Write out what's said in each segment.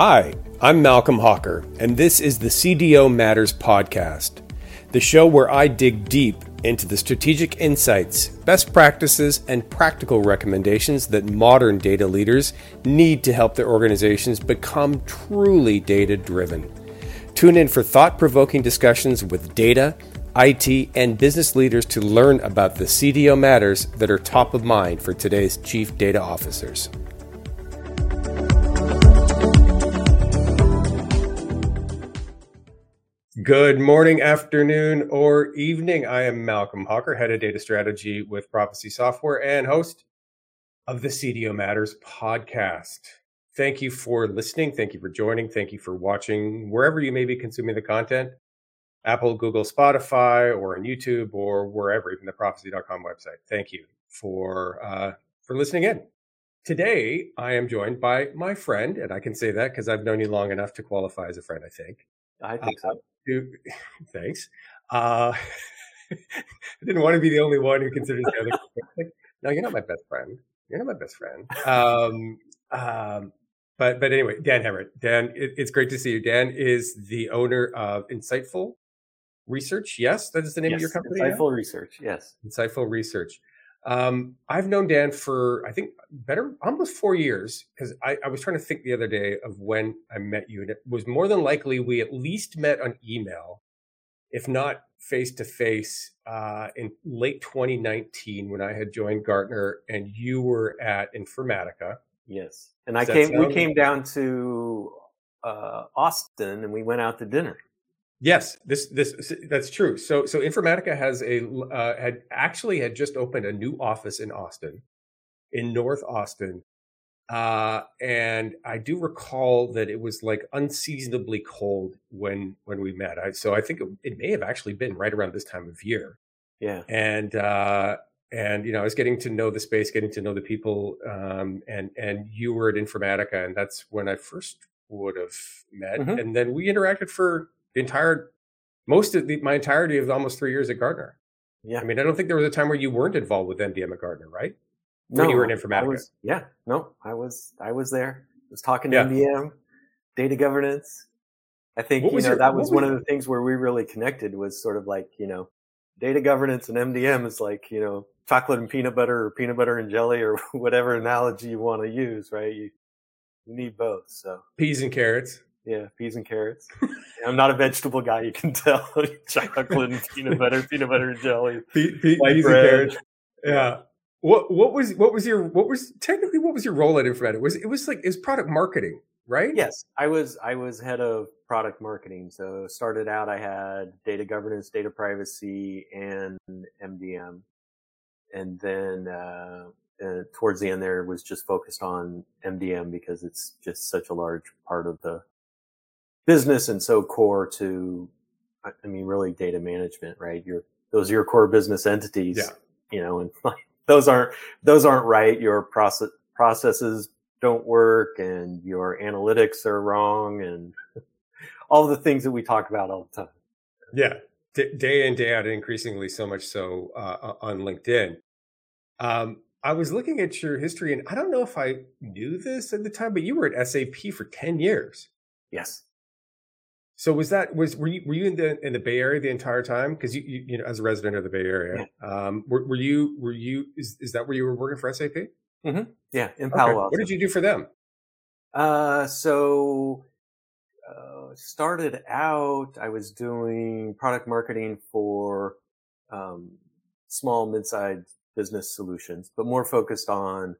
Hi, I'm Malcolm Hawker, and this is the CDO Matters podcast, the show where I dig deep into the strategic insights, best practices, and practical recommendations that modern data leaders need to help their organizations become truly data driven. Tune in for thought provoking discussions with data, IT, and business leaders to learn about the CDO matters that are top of mind for today's chief data officers. Good morning, afternoon, or evening. I am Malcolm Hawker, head of data strategy with Profisee Software and host of the CDO Matters podcast. Thank you for listening. Thank you for joining. Thank you for watching wherever you may be consuming the content Apple, Google, Spotify, or on YouTube, or wherever, even the profisee.com website. Thank you for, uh, for listening in. Today, I am joined by my friend, and I can say that because I've known you long enough to qualify as a friend, I think. I think so. Thanks. Uh, I didn't want to be the only one who considers the other. Like, no, you're not my best friend. You're not my best friend. Um, um, but but anyway, Dan Everett. Dan, it, it's great to see you. Dan is the owner of Insightful Research. Yes, that is the name yes, of your company. Insightful now? Research. Yes, Insightful Research. Um, I've known Dan for I think better almost four years because I, I, was trying to think the other day of when I met you, and it was more than likely we at least met on email, if not face to face, in late 2019 when I had joined Gartner and you were at Informatica. Yes, and I came. We came down to uh, Austin and we went out to dinner. Yes, this this that's true. So so Informatica has a uh, had actually had just opened a new office in Austin, in North Austin, uh, and I do recall that it was like unseasonably cold when when we met. I, so I think it, it, may have actually been right around this time of year. Yeah, and uh, and you know I was getting to know the space, getting to know the people, um, and and you were at Informatica, and that's when I first would have met, mm-hmm. and then we interacted for the entire most of the, my entirety of almost three years at Gartner. Yeah. I mean, I don't think there was a time where you weren't involved with MDM at Gartner, right? No, when you were in Informatica. Was, yeah. No, I was, I was there. I was talking to yeah. MDM, data governance. I think, you know, your, that was, was one of the things where we really connected was sort of like, you know, data governance and MDM is like, you know, chocolate and peanut butter or peanut butter and jelly or whatever analogy you want to use, right? You, you need both. So peas and carrots. Yeah, peas and carrots. I'm not a vegetable guy. You can tell. Chocolate and peanut butter, peanut butter and jelly, Pe- pe- peas bread. and carrots. Yeah. What what was what was your what was technically what was your role at Informatica? Was it was like is product marketing, right? Yes, I was I was head of product marketing. So started out, I had data governance, data privacy, and MDM, and then uh, uh, towards the end there was just focused on MDM because it's just such a large part of the business and so core to, I mean, really data management, right? Your, those are your core business entities, yeah. you know, and like, those aren't, those aren't right. Your process, processes don't work and your analytics are wrong and all the things that we talk about all the time. Yeah. D- day in, day out, increasingly so much so uh, on LinkedIn. Um, I was looking at your history and I don't know if I knew this at the time, but you were at SAP for 10 years. Yes. So was that was were you were you in the in the Bay Area the entire time? Because you, you, you know as a resident of the Bay Area, yeah. um, were, were you were you is is that where you were working for SAP? Mm-hmm. Yeah, in Palo okay. Alto. What did you do for them? Uh, so uh, started out, I was doing product marketing for um, small mid-sized business solutions, but more focused on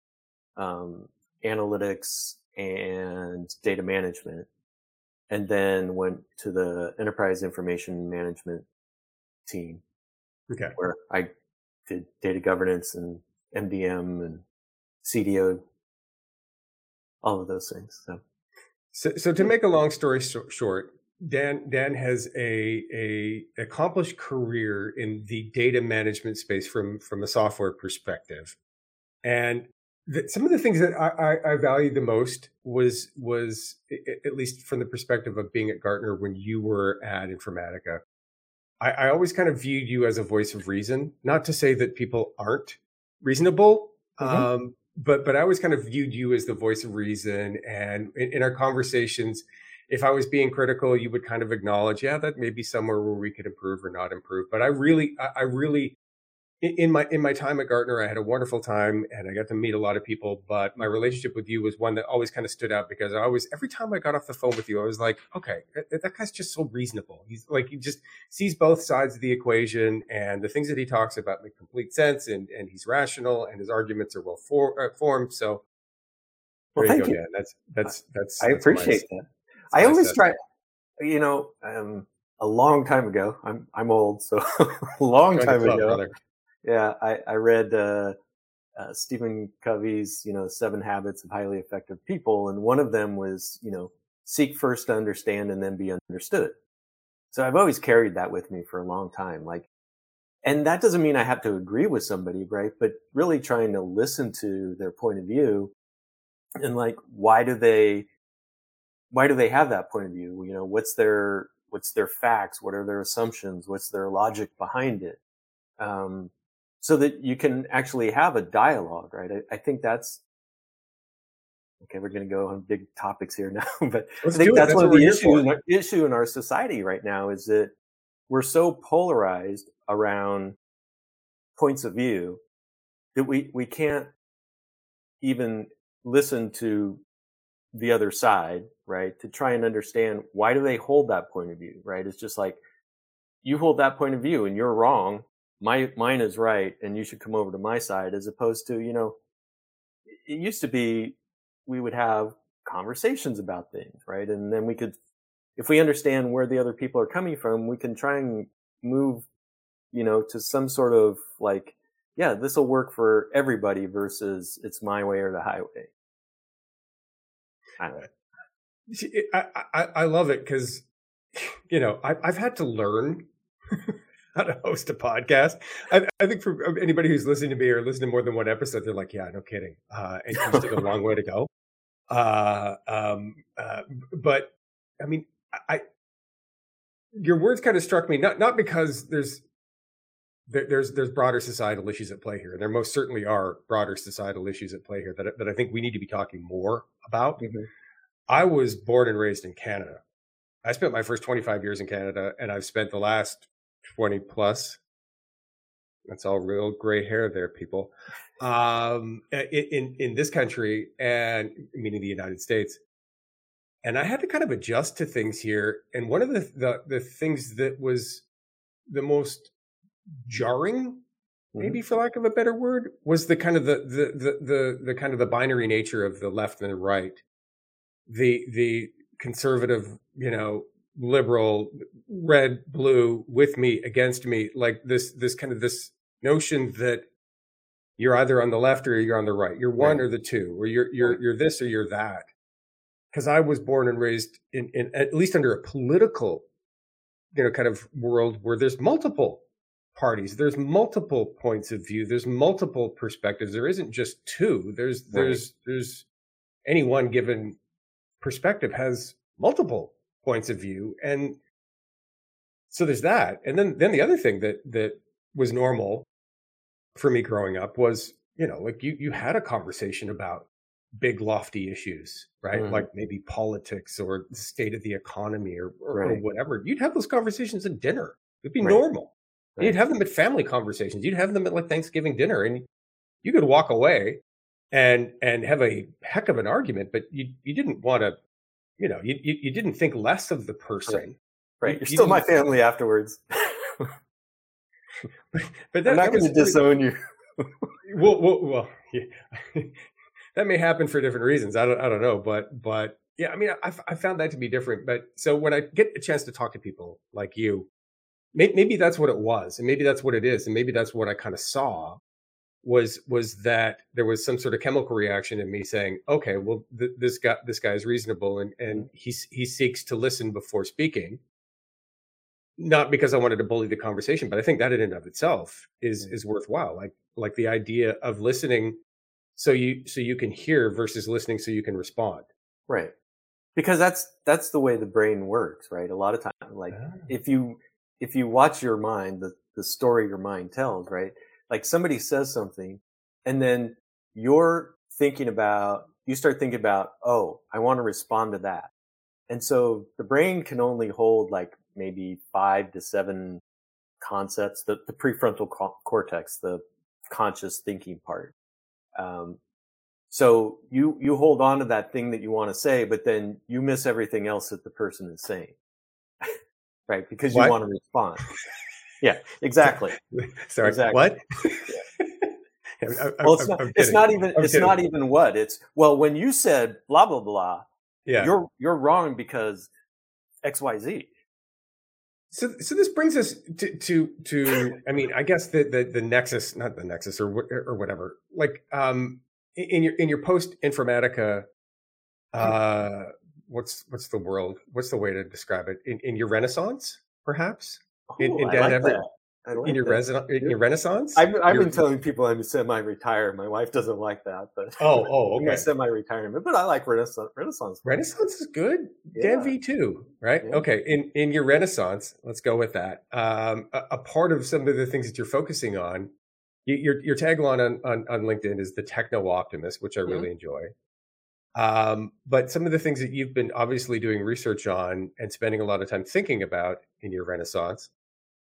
um, analytics and data management and then went to the enterprise information management team. Okay. Where I did data governance and MDM and CDO, all of those things. So, so, so to make a long story short, Dan Dan has a a accomplished career in the data management space from from a software perspective, and the, some of the things that I, I, I, valued the most was was at least from the perspective of being at Gartner when you were at Informatica. I, I always kind of viewed you as a voice of reason. Not to say that people aren't reasonable, mm-hmm. um, but but I always kind of viewed you as the voice of reason, and in, in, our conversations, if I was being critical, you would kind of acknowledge, yeah, that may be somewhere where we could improve or not improve. But I really, I, I really in my in my time at Gartner, I had a wonderful time and I got to meet a lot of people. But my relationship with you was one that always kind of stood out because I always every time I got off the phone with you, I was like, okay, that, that, guy's just so reasonable. He's like he just sees both sides of the equation, and the things that he talks about make complete sense, and and he's rational, and his arguments are well for, uh, formed. So, well, thank you. That's that's that's. I that's appreciate my, that. I always try. You know, um, a long time ago. I'm I'm old, so a long time ago. Brother yeah, I, I read uh, uh, Stephen Covey's, you know, Seven Habits of Highly Effective People, and one of them was, you know, seek first to understand and then be understood. So I've always carried that with me for a long time. Like, and that doesn't mean I have to agree with somebody, right? But really trying to listen to their point of view and like, why do they, why do they have that point of view? You know, what's their, what's their facts? What are their assumptions? What's their logic behind it? Um, so that you can actually have a dialogue, right? I, I think that's okay. We're going to go on big topics here now, but Let's I think that's, that's, one of the issues issue in our society right now is that we're so polarized around points of view that we we can't even listen to the other side, right? To try and understand why do they hold that point of view, right? It's just like you hold that point of view and you're wrong my mine is right and you should come over to my side as opposed to you know it used to be we would have conversations about things right? And then we could if we understand where the other people are coming from we can try and move you know to some sort of like yeah this will work for everybody versus it's my way or the highway. I, I, I, I love it because you know I, i've had to learn how to host a podcast. I, I, think for anybody who's listening to me or listening to more than one episode, they're like, yeah, no kidding. Uh, and you still a long way to go. Uh, um, uh, but I mean, I, your words kind of struck me, not, not because there's, there, there's, there's broader societal issues at play here. And there most certainly are broader societal issues at play here that, that I think we need to be talking more about. Mm-hmm. I was born and raised in Canada. I spent my first 25 years in Canada and I've spent the last 20 plus. That's all real gray hair there, people. Um, in, in this country and meaning the United States. And I had to kind of adjust to things here. And one of the, the, the things that was the most jarring, maybe mm-hmm. for lack of a better word, was the kind of the, the, the, the, the kind of the binary nature of the left and the right. The, the conservative, you know, liberal, red, blue, with me, against me, like this, this kind of this notion that you're either on the left or you're on the right. You're one right. or the two, or you're, you're, you're this or you're that. Cause I was born and raised in, in, at least under a political, you know, kind of world where there's multiple parties. There's multiple points of view. There's multiple perspectives. There isn't just two. There's, right. there's, there's any one given perspective has multiple points of view. And so there's that. And then, then the other thing that, that was normal for me growing up was, you know, like you, you had a conversation about big lofty issues, right? Mm. Like maybe politics or the state of the economy or, or, right. or, whatever. You'd have those conversations at dinner. It'd be right. normal. Right. You'd have them at family conversations. You'd have them at like Thanksgiving dinner and you could walk away and, and have a heck of an argument, but you, you didn't want to you know, you, you, you didn't think less of the person. Right. You're you still my family afterwards. but, but that, I'm not going to disown you. well, well, well yeah. that may happen for different reasons. I don't, I don't know, but, but yeah, I mean, I, I found that to be different. But so when I get a chance to talk to people like you, maybe, maybe that's what it was, and maybe that's what it is, and maybe that's what I kind of saw was was that there was some sort of chemical reaction in me saying, okay, well, th- this guy this guy is reasonable and and mm-hmm. he he seeks to listen before speaking. Not because I wanted to bully the conversation, but I think that in and of itself is is worthwhile. Like like the idea of listening so you so you can hear versus listening so you can respond. Right. Because that's that's the way the brain works, right? A lot of times like ah. if you if you watch your mind, the the story your mind tells, right? Like somebody says something and then you're thinking about, you start thinking about, oh, I want to respond to that. And so the brain can only hold like maybe five to seven concepts, the, the prefrontal co- cortex, the conscious thinking part. Um, so you, you hold on to that thing that you want to say, but then you miss everything else that the person is saying. right? Because you what? want to respond. Yeah, exactly. Sorry, exactly. what? I, well, it's, not, it's not, even I'm it's kidding. not even what it's. Well, when you said blah blah blah, yeah, you're you're wrong because X Y Z. So, so this brings us to, to, to, I mean, I guess the, the, the nexus, not the nexus or, or whatever, like, um, in your, in your post informatica, uh, what's, what's the world, what's the way to describe it? In, in your renaissance, perhaps? In, in Dan like Everett? in your in your renaissance? I've, I've been telling people i'm semi-retired. My wife doesn't like that but oh oh okay. semi-retirement but i like renaissance renaissance renaissance is good. Yeah. dan v2 right? Yeah. okay in in your renaissance let's go with that. Um, a, a, part of some of the things that you're focusing on your your tagline on, on on linkedin is the techno optimist which i mm-hmm. really enjoy. Um, but some of the things that you've been obviously doing research on and spending a lot of time thinking about in your renaissance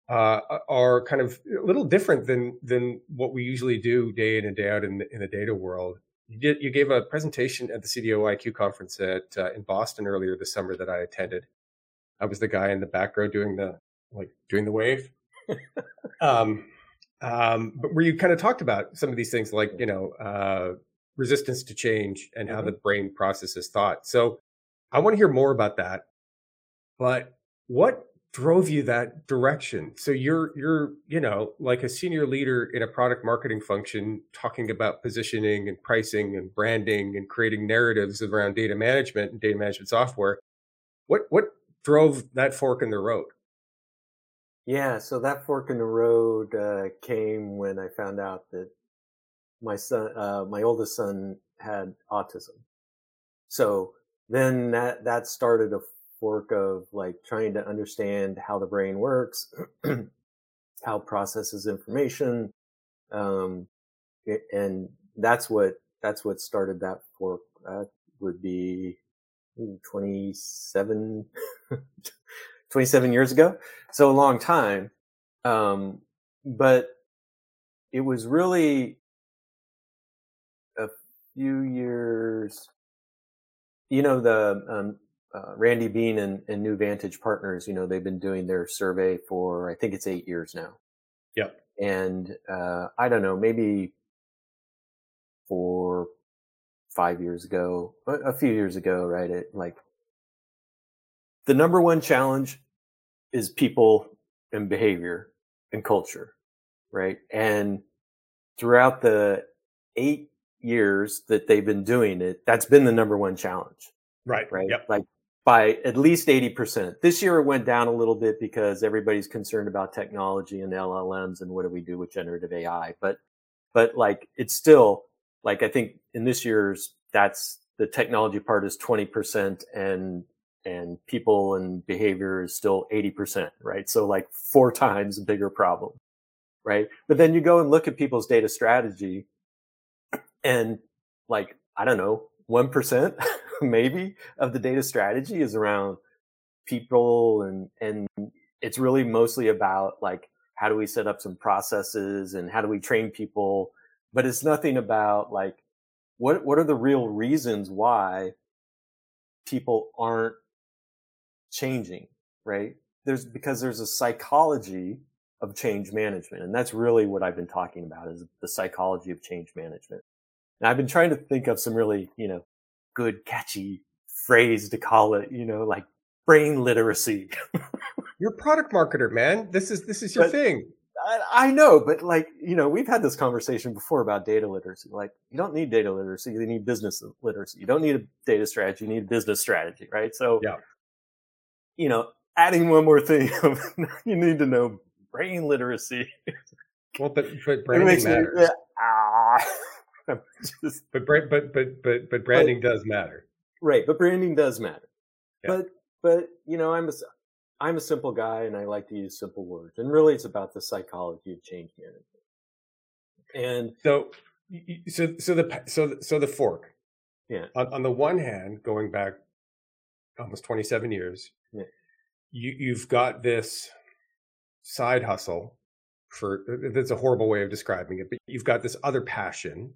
uh, are kind of a little different than than what we usually do day in and day out in the, in the data world. You did you gave a presentation at the CDO IQ conference at uh, in Boston earlier this summer that I attended. I was the guy in the back row doing the like doing the wave. um, um, but where you kind of talked about some of these things like you know uh, resistance to change and how mm-hmm. the brain processes thought. So I want to hear more about that. But what drove you that direction. So you're you're you know like a senior leader in a product marketing function talking about positioning and pricing and branding and creating narratives around data management and data management software. What what drove that fork in the road? Yeah so that fork in the road uh, came when i found out that my son uh, my oldest son had autism. So then that that started a work of like trying to understand how the brain works, how processes information. Um, and that's what, that's what started that fork. That would be 27, 27 years ago. So a long time. Um, but it was really a few years, you know, the, um, uh, Randy Bean and, and, New Vantage Partners, you know, they've been doing their survey for, I think it's eight years now. Yep. And, uh, I don't know, maybe four, five years ago, a few years ago, right? It like the number one challenge is people and behavior and culture, right? And throughout the eight years that they've been doing it, that's been the number one challenge. Right. Right. Yep. Like by at least 80%. This year it went down a little bit because everybody's concerned about technology and LLMs and what do we do with generative AI. But, but like it's still like I think in this year's that's the technology part is 20% and, and people and behavior is still 80%, right? So like four times bigger problem, right? But then you go and look at people's data strategy and like, I don't know, 1%. maybe of the data strategy is around people and and it's really mostly about like how do we set up some processes and how do we train people but it's nothing about like what what are the real reasons why people aren't changing right? There's because there's a psychology of change management and that's really what i've been talking about is the psychology of change management. And i've been trying to think of some really you know good, catchy phrase to call it, you know, like brain literacy. You're a product marketer, man. This is this is your but, thing. I, I, know, but like, you know, we've had this conversation before about data literacy. Like, you don't need data literacy, you need business literacy. You don't need a data strategy, you need a business strategy, right? So, yeah. you know, adding one more thing, you need to know brain literacy. Well, but but branding matters. Me, yeah, ah. just, but but but but but branding but, does matter. Right, but branding does matter. Yeah. But but you know, I'm a I'm a simple guy and I like to use simple words. And really it's about the psychology of change management. And so so so the so so the fork. Yeah. On, on the one hand, going back almost 27 years, yeah. you you've got this side hustle for uh, that's a horrible way of describing it, but you've got this other passion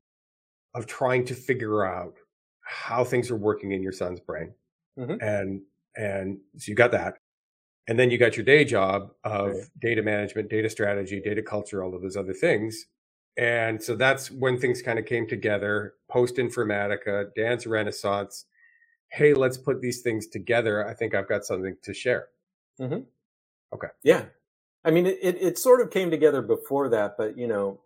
of trying to figure out how things are working in your son's brain. Mm-hmm. And and so you got that. And then you got your day job of right. data management, data strategy, data culture, all of those other things. And so that's when things kind of came together post Informatica, Dan's Renaissance. Hey, let's put these things together. I think I've got something to share. Mm-hmm. Okay. Yeah. I mean, it, it, it sort of came together before that, but you know,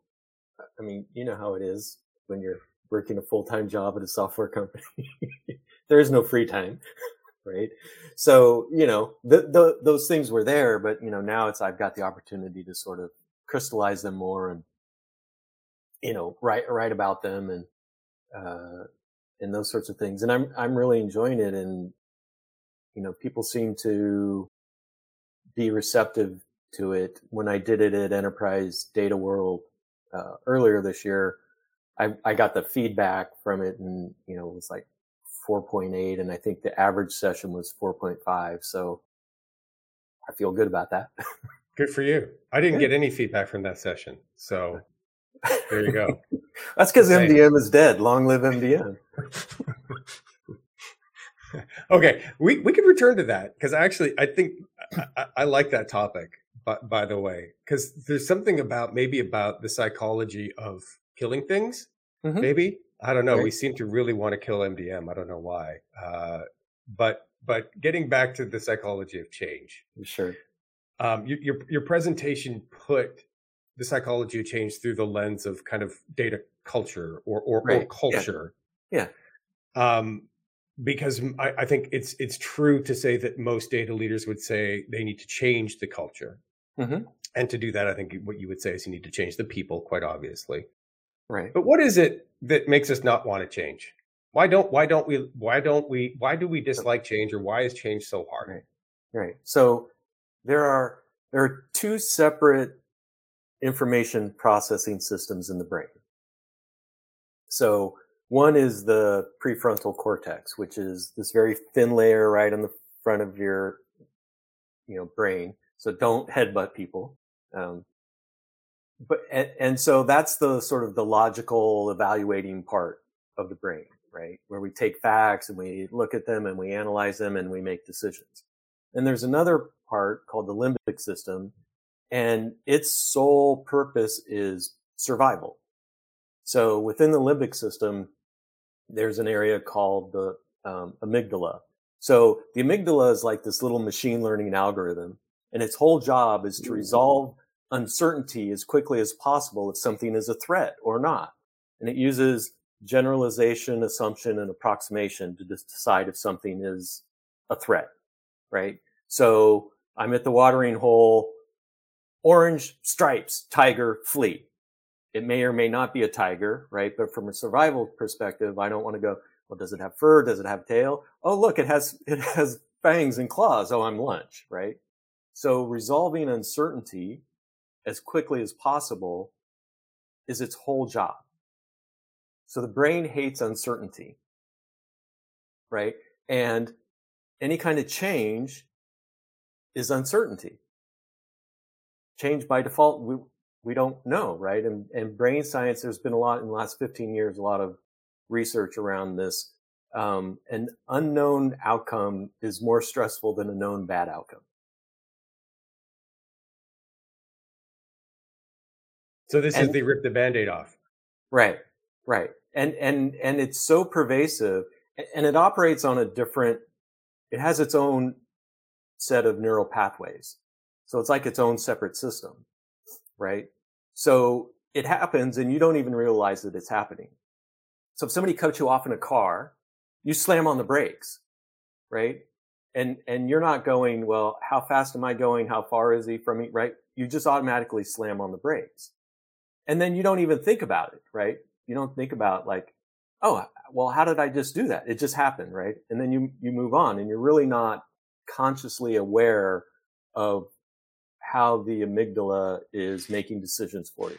I mean, you know how it is when you're working a full time job at a software company. there is no free time, right? So, you know, the, the, those things were there, but you know, now it's, I've got the opportunity to sort of crystallize them more and, you know, write, write about them and, uh, and those sorts of things. And I'm, I'm really enjoying it. And, you know, people seem to be receptive to it. When I did it at Enterprise Data World, uh, earlier this year, I, I got the feedback from it and, you know, it was like 4.8 and I think the average session was 4.5. So I feel good about that. Good for you. I didn't get any feedback from that session. So there you go. That's because MDM is dead. Long live MDM. okay. We, we could return to that because actually I think I, I like that topic, by, by the way, because there's something about maybe about the psychology of killing things. Mhm. Maybe I don't know. Right. We seem to really want to kill MDM. I don't know why. Uh, but but getting back to the psychology of change, Sure. um, your, your your presentation put the psychology of change through the lens of kind of data culture or or, or Right. Yeah. culture. Yeah. Um, because I, I think it's it's true to say that most data leaders would say they need to change the culture, Mhm. and to do that, I think what you would say is you need to change the people, quite obviously. Right. But what is it that makes us not want to change? Why don't why don't we why don't we why do we dislike change or why is change so hard? Right. Right. So there are there are two separate information processing systems in the brain. So one is the prefrontal cortex, which is this very thin layer right on the front of your you know brain. So don't headbutt people. Um, but and, and so that's the sort of the logical evaluating part of the brain, right? Where we take facts and we look at them and we analyze them and we make decisions. And there's another part called the limbic system, and its sole purpose is survival. So within the limbic system, there's an area called the um, amygdala. So the amygdala is like this little machine learning algorithm, and its whole job is to resolve uncertainty as quickly as possible if something is a threat or not. And it uses generalization, assumption, and approximation to decide if something is a threat, right? So I'm at the watering hole, orange stripes, tiger, flee. It may or may not be a tiger, right? But from a survival perspective, I don't want to go, well, does it have fur? Does it have tail? Oh, look, it has, it has fangs and claws. Oh, I'm lunch, right? So resolving uncertainty as quickly as possible is its whole job. So the brain hates uncertainty, right? And any kind of change is uncertainty. Change by default, we, we don't know, right? And, and brain science, there's been a lot in the last 15 years, a lot of research around this. Um, an unknown outcome is more stressful than a known bad outcome. So this is And- the rip the band-aid off. Right, right. And, and, and it's so pervasive and it operates on a different, it has its own set of neural pathways. So it's like its own separate system, right? So it happens and you don't even realize that it's happening. So if somebody cuts you off in a car, you slam on the brakes, right? And, and you're not going, well, how fast am I going? How far is he from me? Right? You just automatically slam on the brakes. And then you don't even think about it, right? You don't think about like, oh, well, how did I just do that? It just happened, right? And then you, you move on and you're really not consciously aware of how the amygdala is making decisions for you.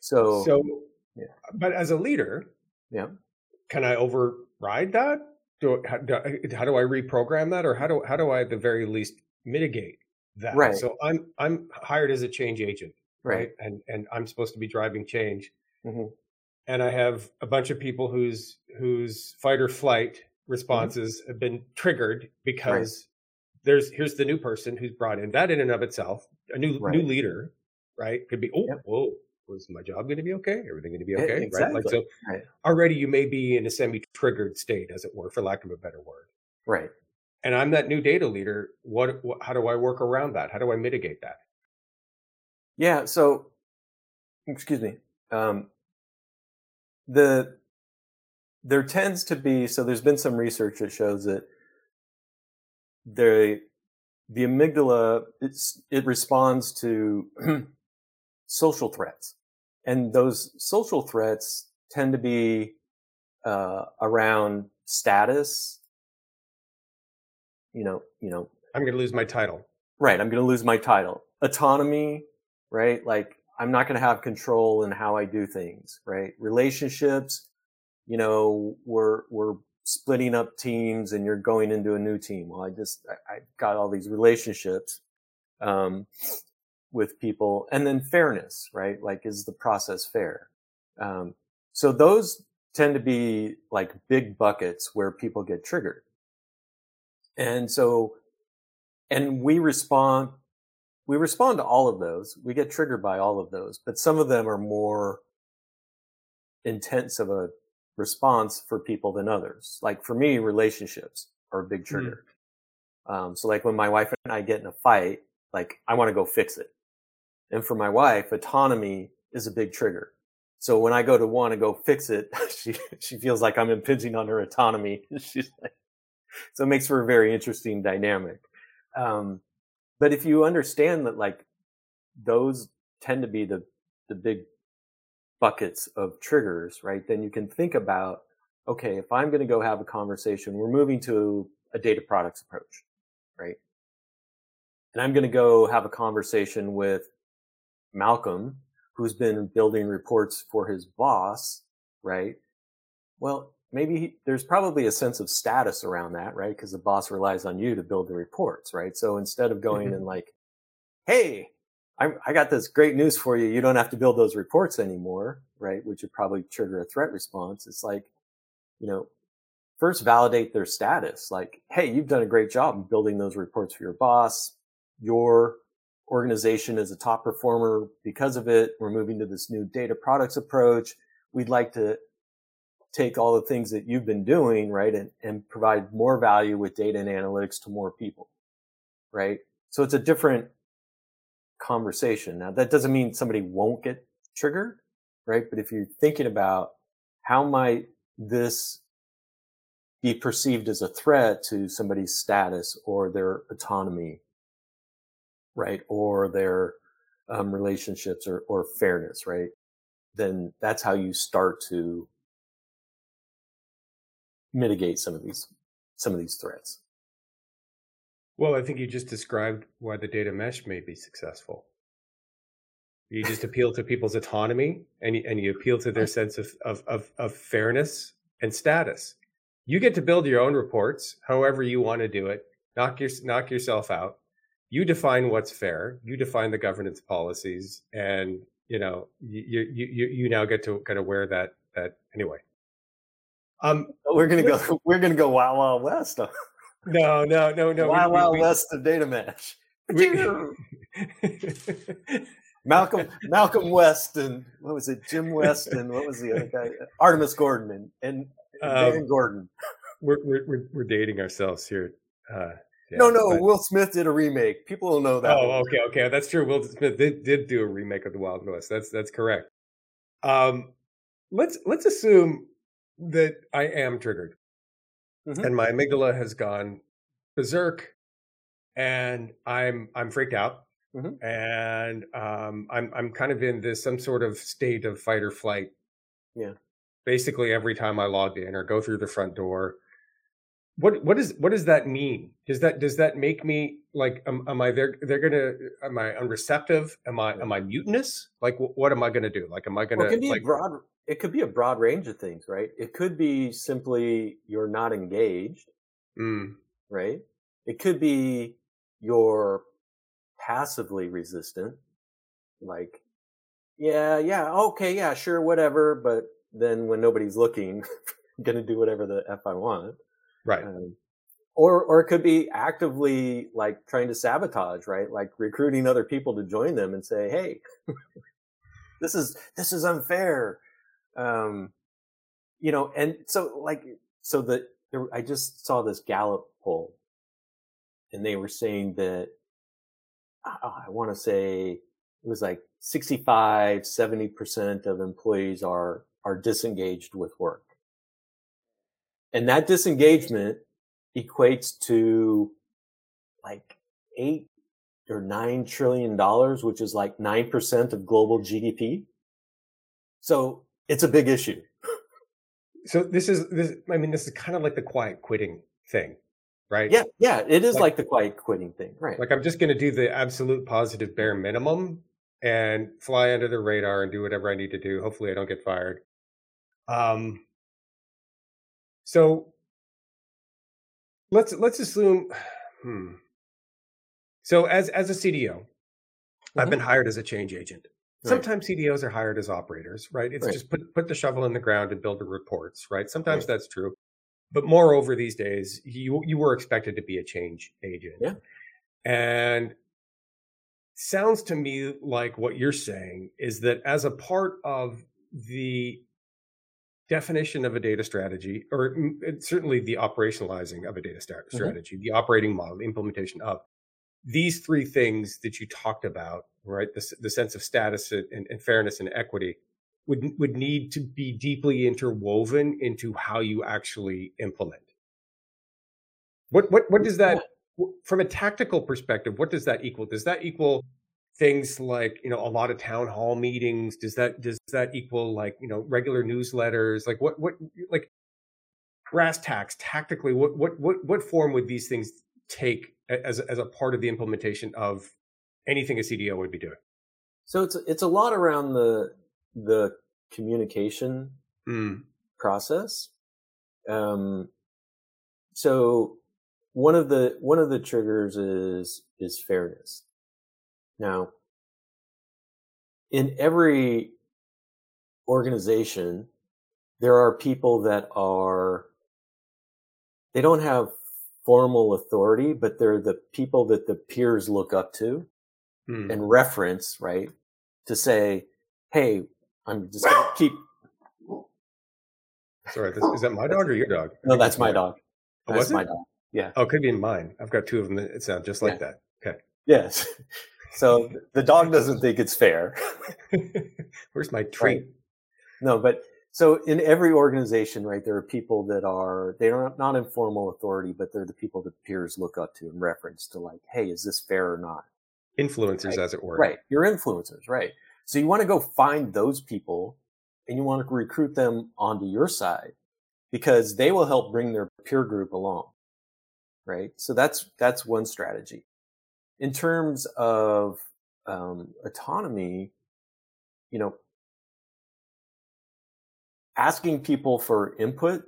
So, So, yeah. but as a leader, yeah. can I override that? Do, how, do, how do I reprogram that, or how do how do I at the very least mitigate that? Right. So I'm I'm hired as a change agent, Right. right? And and I'm supposed to be driving change, Mhm. and I have a bunch of people whose whose fight or flight Mm-hmm. responses have been triggered because there's here's the new person who's brought in. That in and of itself, a new Right. new leader, right? Could be oh Yep. whoa. Was my job going to be okay? Everything going to be okay? Right? Like so. Right. already you may be in a semi-triggered state, as it were, for lack of a better word. Right. And I'm that new data leader. What, what? How do I work around that? How do I mitigate that? Yeah. So, excuse me. Um, the there tends to be so there's been some research that shows that the the amygdala it responds to social threats, and those social threats tend to be uh, around status. You know, you know, I'm going to lose my title. right i'm going to lose my title. Autonomy right? Like i'm not going to have control in how i do things right? Relationships you know we're we're splitting up teams and you're going into a new team. Well i just i, I got all these relationships um, with people. And then fairness right? Like is the process fair? Um, so those tend to be like big buckets where people get triggered and so and we respond we respond to all of those. We get triggered by all of those but some of them are more intense of a response for people than others. Like for me relationships are a big trigger. Um, so like when my wife and i get in a fight like i want to go fix it. And for my wife autonomy is a big trigger. So when i go to want to go fix it she she feels like i'm impinging on her autonomy. She's like so it makes for a very interesting dynamic. Um, but if you understand that like those tend to be the the big buckets of triggers right then you can think about okay if i'm going to go have a conversation we're moving to a data products approach right? And i'm going to go have a conversation with malcolm who's been building reports for his boss right? Well maybe he, there's probably a sense of status around that, right? Because the boss relies on you to build the reports, right? So instead of going Mhm. and like, hey, I, I got this great news for you. You don't have to build those reports anymore, right? Which would probably trigger a threat response. It's like, you know, first validate their status. Like, hey, you've done a great job in building those reports for your boss. Your organization is a top performer because of it. We're moving to this new data products approach. We'd like to take all the things that you've been doing, right, and, and provide more value with data and analytics to more people, right? So it's a different conversation. Now, that doesn't mean somebody won't get triggered, right? But if you're thinking about how might this be perceived as a threat to somebody's status or their autonomy, right, or their um, relationships or, or fairness, right? Then that's how you start to mitigate some of these some of these threats. Well, I think you just described why the data mesh may be successful. You just appeal to people's autonomy and you, and you appeal to their sense of, of, of, of fairness and status. You get to build your own reports however you want to do it. Knock, your, knock yourself out. You define what's fair. You define the governance policies, and you know you you you, you now get to kind of wear that that anyway. Um, We're gonna go. We're gonna go wild wild west. no, no, no, no. wild we- wild we- west of data mesh. we- Malcolm Malcolm West and what was it? Jim West and what was the other guy? Artemus Gordon and and, and Um, Dan Gordon. we're, we're we're we're dating ourselves here. Uh, yeah, no, no, but- Will Smith did a remake. People will know that. oh, one. okay, okay, that's true. Will Smith did, did do a remake of the Wild West. That's that's correct. Um, let's let's assume that I am triggered, Mhm. and my amygdala has gone berserk, and I'm I'm freaked out, Mhm. and um, I'm I'm kind of in this some sort of state of fight or flight. Yeah. Basically, every time I log in or go through the front door, what what is what does that mean? Does that does that make me like am, am I they're they're gonna am I unreceptive? Am I am I mutinous? Like what, what am I gonna do? Like am I gonna well, it, could like broad, it could be a broad range of things, right? It could be simply you're not engaged, mm, right? It could be you're passively resistant, like yeah, yeah, okay, yeah, sure, whatever, but then when nobody's looking, I'm gonna do whatever the f I want. right? Um, or, or it could be actively like trying to sabotage, right? Like recruiting other people to join them and say, Hey, this is, this is unfair. Um, you know, and so like, so that there, I just saw this Gallup poll and they were saying that, uh, I want to say it was like 65, 70% of employees are, are disengaged with work. And that disengagement equates to like eight or nine trillion dollars, which is like 9% of global GDP. So it's a big issue. So this is this. I mean, this is kind of like the quiet quitting thing, right? Yeah. Yeah. It is Like- like, the quiet quitting thing. Right. Like I'm just going to do the absolute positive bare minimum and fly under the radar and do whatever I need to do. Hopefully, I don't get fired. Um. So let's let's assume. Hmm. So as as a CDO, I've Mhm. been hired as a change agent. Right. Sometimes CDOs are hired as operators, right? It's Right. just put put the shovel in the ground and build the reports, right? Sometimes Right. that's true, but moreover, these days you you were expected to be a change agent, Yeah. and sounds to me like what you're saying is that as a part of the definition of a data strategy, or mm, certainly the operationalizing of a data Mm-hmm. strategy, the operating model, the implementation of these three things that you talked about, right? The, the sense of status and, and fairness and equity would would need to be deeply interwoven into how you actually implement. What what what does that from a tactical perspective? What does that equal? Does that equal things like you know a lot of town hall meetings? Does that does that equal like you know regular newsletters? Like what what like brass tacks tactically? What what what what form would these things take as a- as a part of the implementation of anything a CDO would be doing? So it's, it's a lot around the, the communication Mm, process. Um, so one of the one of the triggers is is fairness. Now, in every organization, there are people that are they don't have formal authority, but they're the people that the peers look up to mm. and reference, right? To say, hey, I'm just gonna keep Sorry, this, is that my dog or your dog? No, that's my dog. Oh, That's was it? my dog. Yeah. Oh, it could be in mine. I've got two of them that sound just like yeah. that. Okay. Yes. So the dog doesn't think it's fair. Where's my treat? No, but so in every organization, right, there are people that are, they are not in formal authority, but they're the people that peers look up to and reference to like, hey, is this fair or not? Influencers, Right. as it were. Right. You're influencers, right? So you want to go find those people and you want to recruit them onto your side because they will help bring their peer group along. Right. So that's, that's one strategy. In terms of, um, autonomy, you know, asking people for input,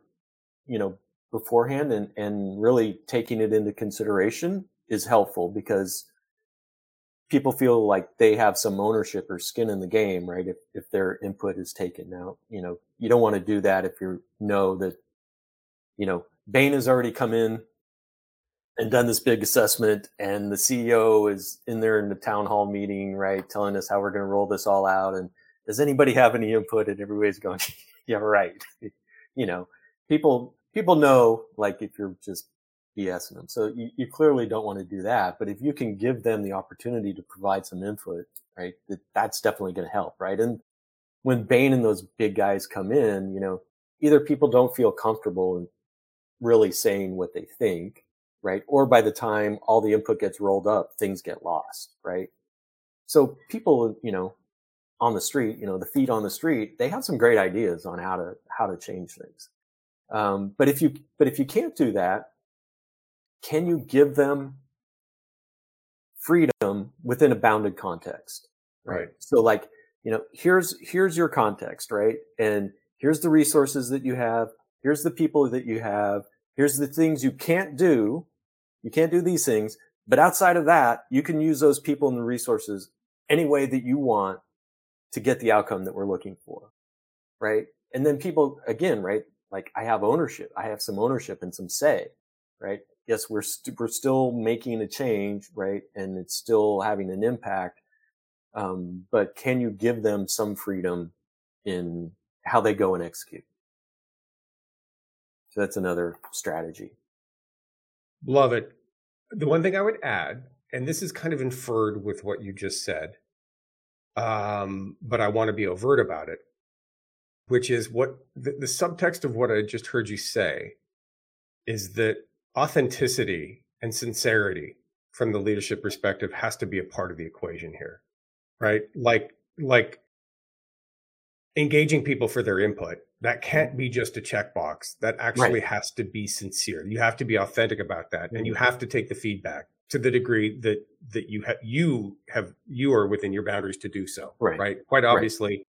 you know, beforehand and, and really taking it into consideration is helpful because people feel like they have some ownership or skin in the game, right? If, if their input is taken now, you know, you don't want to do that if you know that, you know, Bain has already come in and done this big assessment and the CEO is in there in the town hall meeting, right? Telling us how we're going to roll this all out. And does anybody have any input? And everybody's going, yeah, right. you know, people, people know like if you're just BSing them. So you, you clearly don't want to do that. But if you can give them the opportunity to provide some input, right, that, that's definitely going to help, right? And when Bain and those big guys come in, you know, either people don't feel comfortable in really saying what they think, right? Or by the time all the input gets rolled up, things get lost, right? So people, you know, on the street, you know, the feet on the street, they have some great ideas on how to, how to change things. Um, but if you, but if you can't do that, can you give them freedom within a bounded context? Right. So like, you know, here's, here's your context, right? And here's the resources that you have. Here's the people that you have. Here's the things you can't do. You can't do these things. But outside of that, you can use those people and the resources any way that you want to get the outcome that we're looking for. Right. And then people, again, right? Like I have ownership. I have some ownership and some say, right? Yes, we're, we st- we're still making a change, right? And it's still having an impact. Um, but can you give them some freedom in how they go and execute? So that's another strategy. Love it. The one thing I would add, and this is kind of inferred with what you just said, um, but I want to be overt about it, which is what the, the subtext of what I just heard you say is that authenticity and sincerity from the leadership perspective has to be a part of the equation here, right? Like, like engaging people for their input that can't be just a checkbox that actually right. has to be sincere you have to be authentic about that and you mm-hmm. have to take the feedback to the degree that that you have you have you are within your boundaries to do so right right quite obviously right.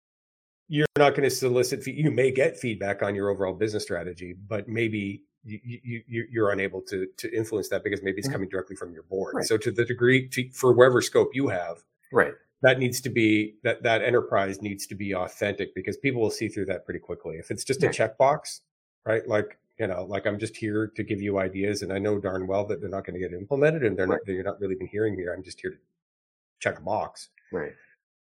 you're not going to solicit you may get feedback on your overall business strategy but maybe you, you you're unable to to influence that because maybe it's mm-hmm. coming directly from your board right. so to the degree to, for whatever scope you have right that needs to be that that enterprise needs to be authentic because people will see through that pretty quickly. If it's just a checkbox, right? Like you know, like I'm just here to give you ideas, and I know darn well that they're not going to get implemented, and they're right. not. You're not really been hearing me. I'm just here to check a box. Right.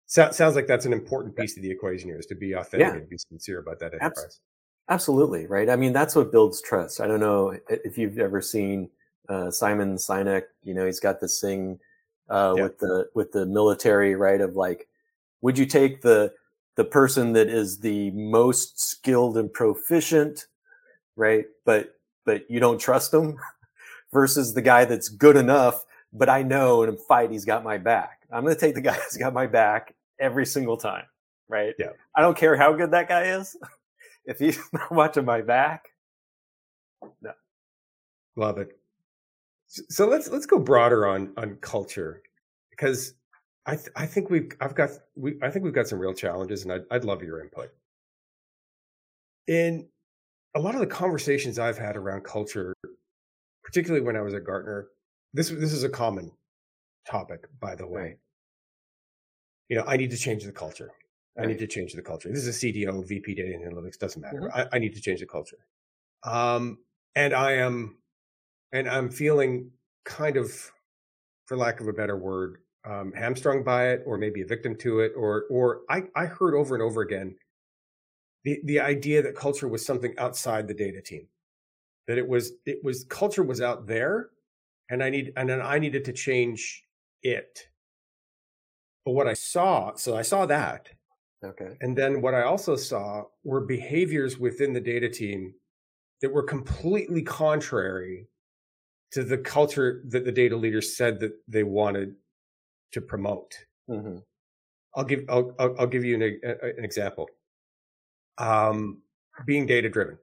So, sounds like that's an important piece of the equation here is to be authentic yeah. and be sincere about that enterprise. Absolutely, right? I mean, that's what builds trust. I don't know if you've ever seen uh, Simon Sinek. You know, he's got this thing uh, yeah. with the with the military, right? Of like, would you take the the person that is the most skilled and proficient, right? But but you don't trust him versus the guy that's good enough, but I know in a fight he's got my back. I'm going to take the guy that's got my back every single time, right? Yeah. I don't care how good that guy is. if he's not watching my back, no. Love it. So let's let's go broader on on culture because I th- I think we've I've got we I think we've got some real challenges, and I'd I'd love your input. In a lot of the conversations I've had around culture, particularly when I was at Gartner, this this is a common topic, by the way. You know, I need to change the culture. I need to change the culture. This is a CDO, VP data analytics, doesn't matter. Mm-hmm. I, I, need to change the culture. Um, and I am and I'm feeling kind of, for lack of a better word, um, hamstrung by it, or maybe a victim to it, or or I, I heard over and over again the the idea that culture was something outside the data team, that it was it was culture was out there, and I need and then I needed to change it. But what I saw, so I saw that, okay, and then what I also saw were behaviors within the data team that were completely contrary to the culture that the data leaders said that they wanted to promote. Mm-hmm. I'll give I'll, I'll, give you an, an example. Um, being data driven.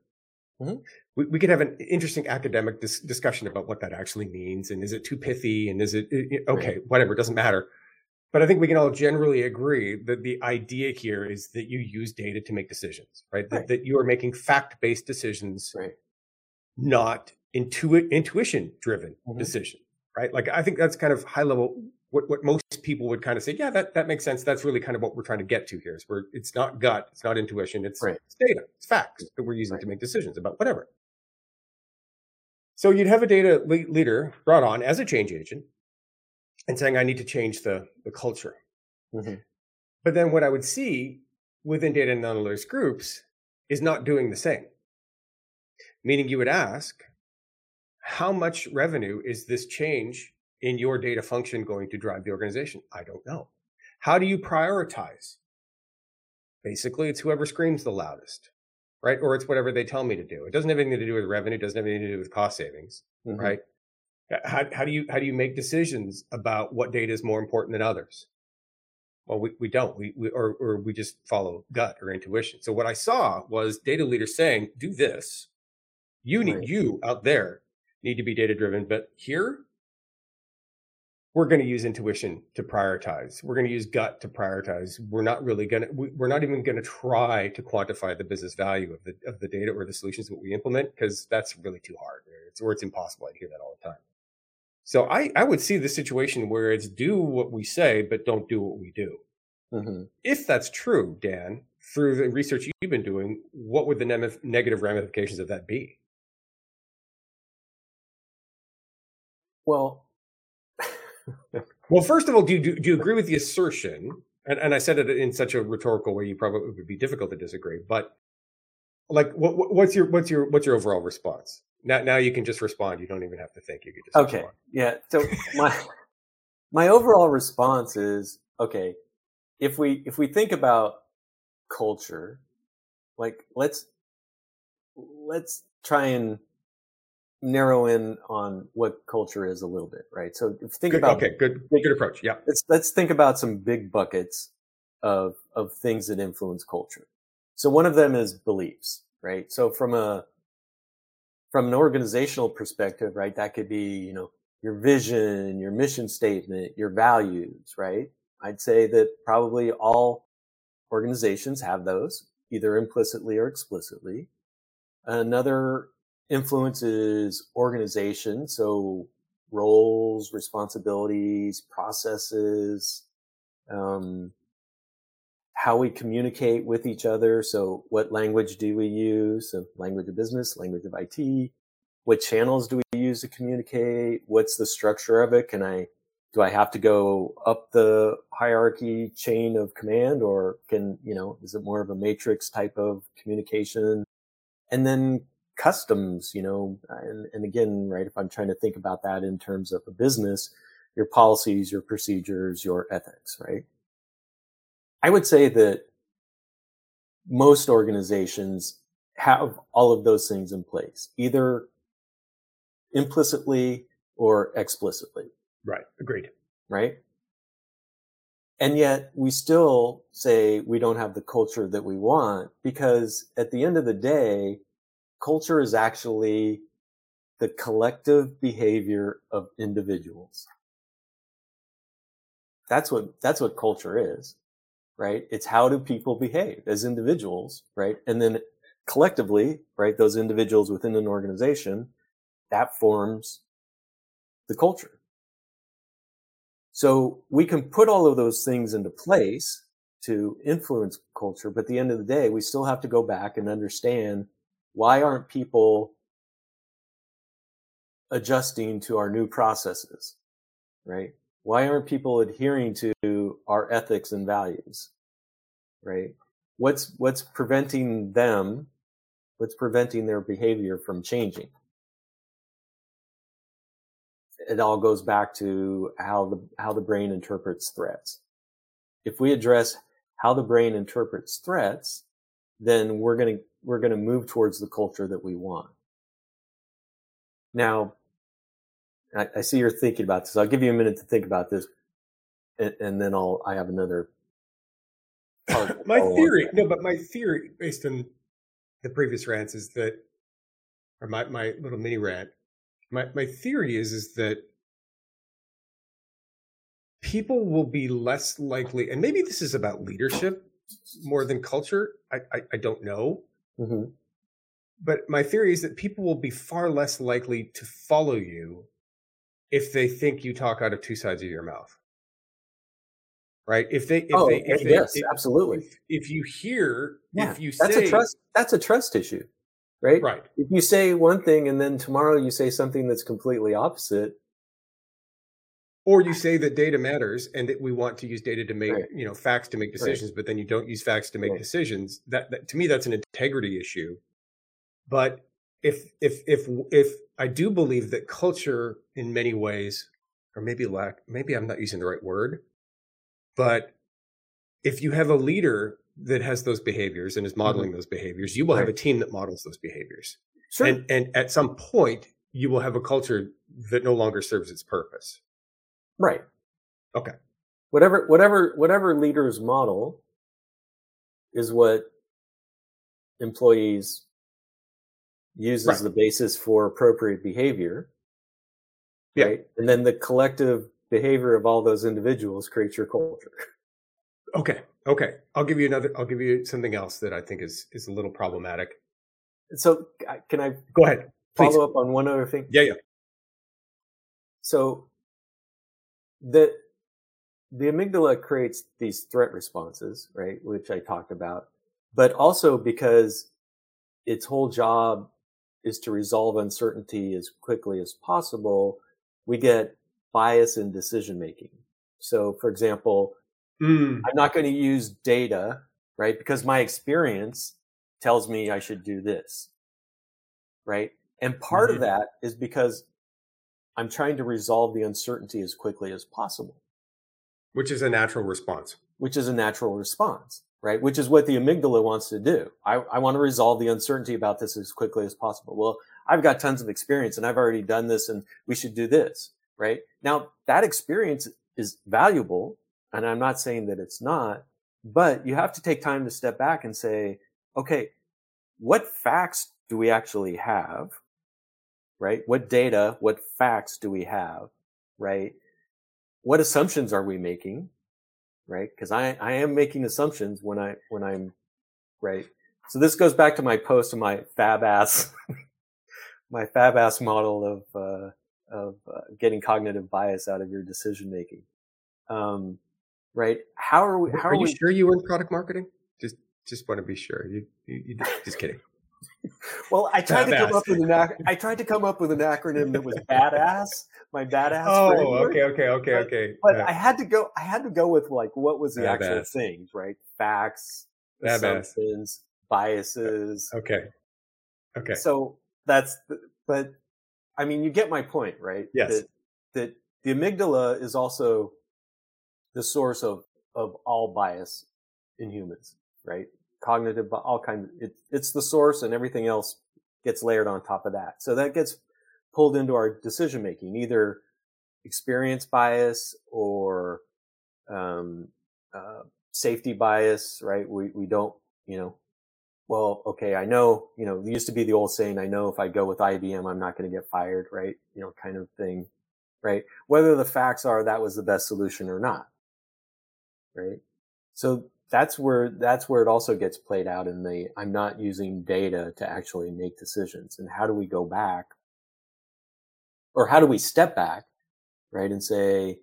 Mm-hmm. We, we could have an interesting academic dis- discussion about what that actually means, and is it too pithy, and is it okay? Right. Whatever, it doesn't matter. But I think we can all generally agree that the idea here is that you use data to make decisions, right? right. That, that you are making fact based decisions, right. not intu- intuition driven mm-hmm. decision, right? Like I think that's kind of high level. What, what most people would kind of say, yeah, that, that makes sense. That's really kind of what we're trying to get to here is where it's not gut, it's not intuition, it's, right. it's data, it's facts that we're using right. to make decisions about whatever. So you'd have a data le- leader brought on as a change agent and saying, I need to change the, the culture. Mm-hmm. But then what I would see within data and analytics groups is not doing the same. Meaning you would ask, how much revenue is this change in your data function going to drive the organization? I don't know. How do you prioritize? Basically, it's whoever screams the loudest, right? Or it's whatever they tell me to do. It doesn't have anything to do with revenue. It doesn't have anything to do with cost savings, mm-hmm. right? How, how do you how do you make decisions about what data is more important than others? Well, we, we don't. We, we or or we just follow gut or intuition. So what I saw was data leaders saying, "Do this. You need right. you out there need to be data driven. But here, we're going to use intuition to prioritize. We're going to use gut to prioritize. We're not really going to, we're not even going to try to quantify the business value of the, of the data or the solutions that we implement because that's really too hard. It's, or it's impossible. I hear that all the time. So I, I would see the situation where it's do what we say, but don't do what we do. Mm-hmm. If that's true, Dan, through the research you've been doing, what would the ne- negative ramifications of that be? Well, well, first of all, do you, do, do you agree with the assertion? And, and I said it in such a rhetorical way, you probably would be difficult to disagree. But like, what, what's your what's your what's your overall response? Now, now you can just respond. You don't even have to think. You can just okay. Respond. Yeah. So my my overall response is okay. If we if we think about culture, like let's let's try and narrow in on what culture is a little bit, right? So think good, about okay, good, good approach. Yeah. Let's let's think about some big buckets of of things that influence culture. So one of them is beliefs, right? So from a from an organizational perspective, right, that could be, you know, your vision, your mission statement, your values, right? I'd say that probably all organizations have those, either implicitly or explicitly. Another influence is organization. So roles, responsibilities, processes, um, how we communicate with each other. So what language do we use? So language of business, language of IT. What channels do we use to communicate? What's the structure of it? Can I, do I have to go up the hierarchy chain of command or can, you know, is it more of a matrix type of communication? And then customs, you know, and, and again, right, if I'm trying to think about that in terms of a business, your policies, your procedures, your ethics, right? I would say that most organizations have all of those things in place, either implicitly or explicitly. Right. Agreed. Right. And yet we still say we don't have the culture that we want because at the end of the day, culture is actually the collective behavior of individuals. That's what, that's what culture is right? It's how do people behave as individuals, right? And then collectively, right? Those individuals within an organization that forms the culture. So we can put all of those things into place to influence culture, but at the end of the day, we still have to go back and understand why aren't people adjusting to our new processes, right? Why aren't people adhering to our ethics and values? Right? What's, what's preventing them? What's preventing their behavior from changing? It all goes back to how the, how the brain interprets threats. If we address how the brain interprets threats, then we're going to, we're going to move towards the culture that we want. Now, I, I, see you're thinking about this. I'll give you a minute to think about this, and, and then I'll. I have another. my theory, no, but my theory, based on the previous rants, is that, or my my little mini rant, my my theory is is that people will be less likely, and maybe this is about leadership more than culture. I I, I don't know. Mm-hmm. But my theory is that people will be far less likely to follow you if they think you talk out of two sides of your mouth. Right? If they if oh, they if they, yes if, absolutely. if, if, you hear yeah, if you that's say a trust that's a trust issue right? Right. If you say one thing and then tomorrow you say something that's completely opposite or you say that data matters and that we want to use data to make right. you know facts to make decisions right. but then you don't use facts to make right. decisions that, that to me that's an integrity issue but if if if if I do believe that culture in many ways, or maybe lack, maybe I'm not using the right word, but if you have a leader that has those behaviors and is mm-hmm. modeling mm-hmm. those behaviors, you will have a team that models those behaviors. Sure. And and at some point you will have a culture that no longer serves its purpose. Right. Okay. Whatever whatever whatever leaders model is what employees use right. as the basis for appropriate behavior. yeah. right? And then the collective behavior of all those individuals creates your culture. Okay. Okay. I'll give you another, I'll give you something else that I think is, is a little problematic. So can I go ahead? Please. Follow up on one other thing. Yeah. Yeah. So the, the amygdala creates these threat responses, right? Which I talked about, but also because its whole job is to resolve uncertainty as quickly as possible, we get bias in decision making. So, for example, mm. I'm not going to use data, right? Because my experience tells me I should do this, right? And part mm-hmm. of that is because I'm trying to resolve the uncertainty as quickly as possible. Which is a natural response. Which is a natural response, right? Which is what the amygdala wants to do. I, I want to resolve the uncertainty about this as quickly as possible. Well, I've got tons of experience and I've already done this and we should do this, right? Now that experience is valuable. And I'm not saying that it's not, but you have to take time to step back and say, okay, what facts do we actually have? Right? What data, what facts do we have? Right? What assumptions are we making? Right? Cause I, I am making assumptions when I, when I'm, right? So this goes back to my post of my fab ass, my fab ass model of, uh, of uh, getting cognitive bias out of your decision making. Um, right? How are we? How are, are you we, sure you were in product marketing? Just just want to be sure. You, you, you just kidding. Well, I tried to come up with an ac- I tried to come up with an acronym that was badass. My badass. Oh, framework. okay, okay, okay, but, okay. But yeah. I had to go. I had to go with like what was the badass. actual things, right? Facts, badass. assumptions, biases. Uh, okay. Okay. So that's. The, but I mean, you get my point, right? Yes. That, that the amygdala is also the source of of all bias in humans, right? Cognitive, all kinds. It, it's the source, and everything else gets layered on top of that. So that gets pulled into our decision making, either experience bias or um, uh, safety bias, right? We we don't, you know, well, okay, I know, you know, used to be the old saying, I know if I go with IBM, I'm not going to get fired, right? You know, kind of thing, right? Whether the facts are that was the best solution or not, right? So that's where, that's where it also gets played out in the, I'm not using data to actually make decisions. And how do we go back? Or how do we step back, right? And say,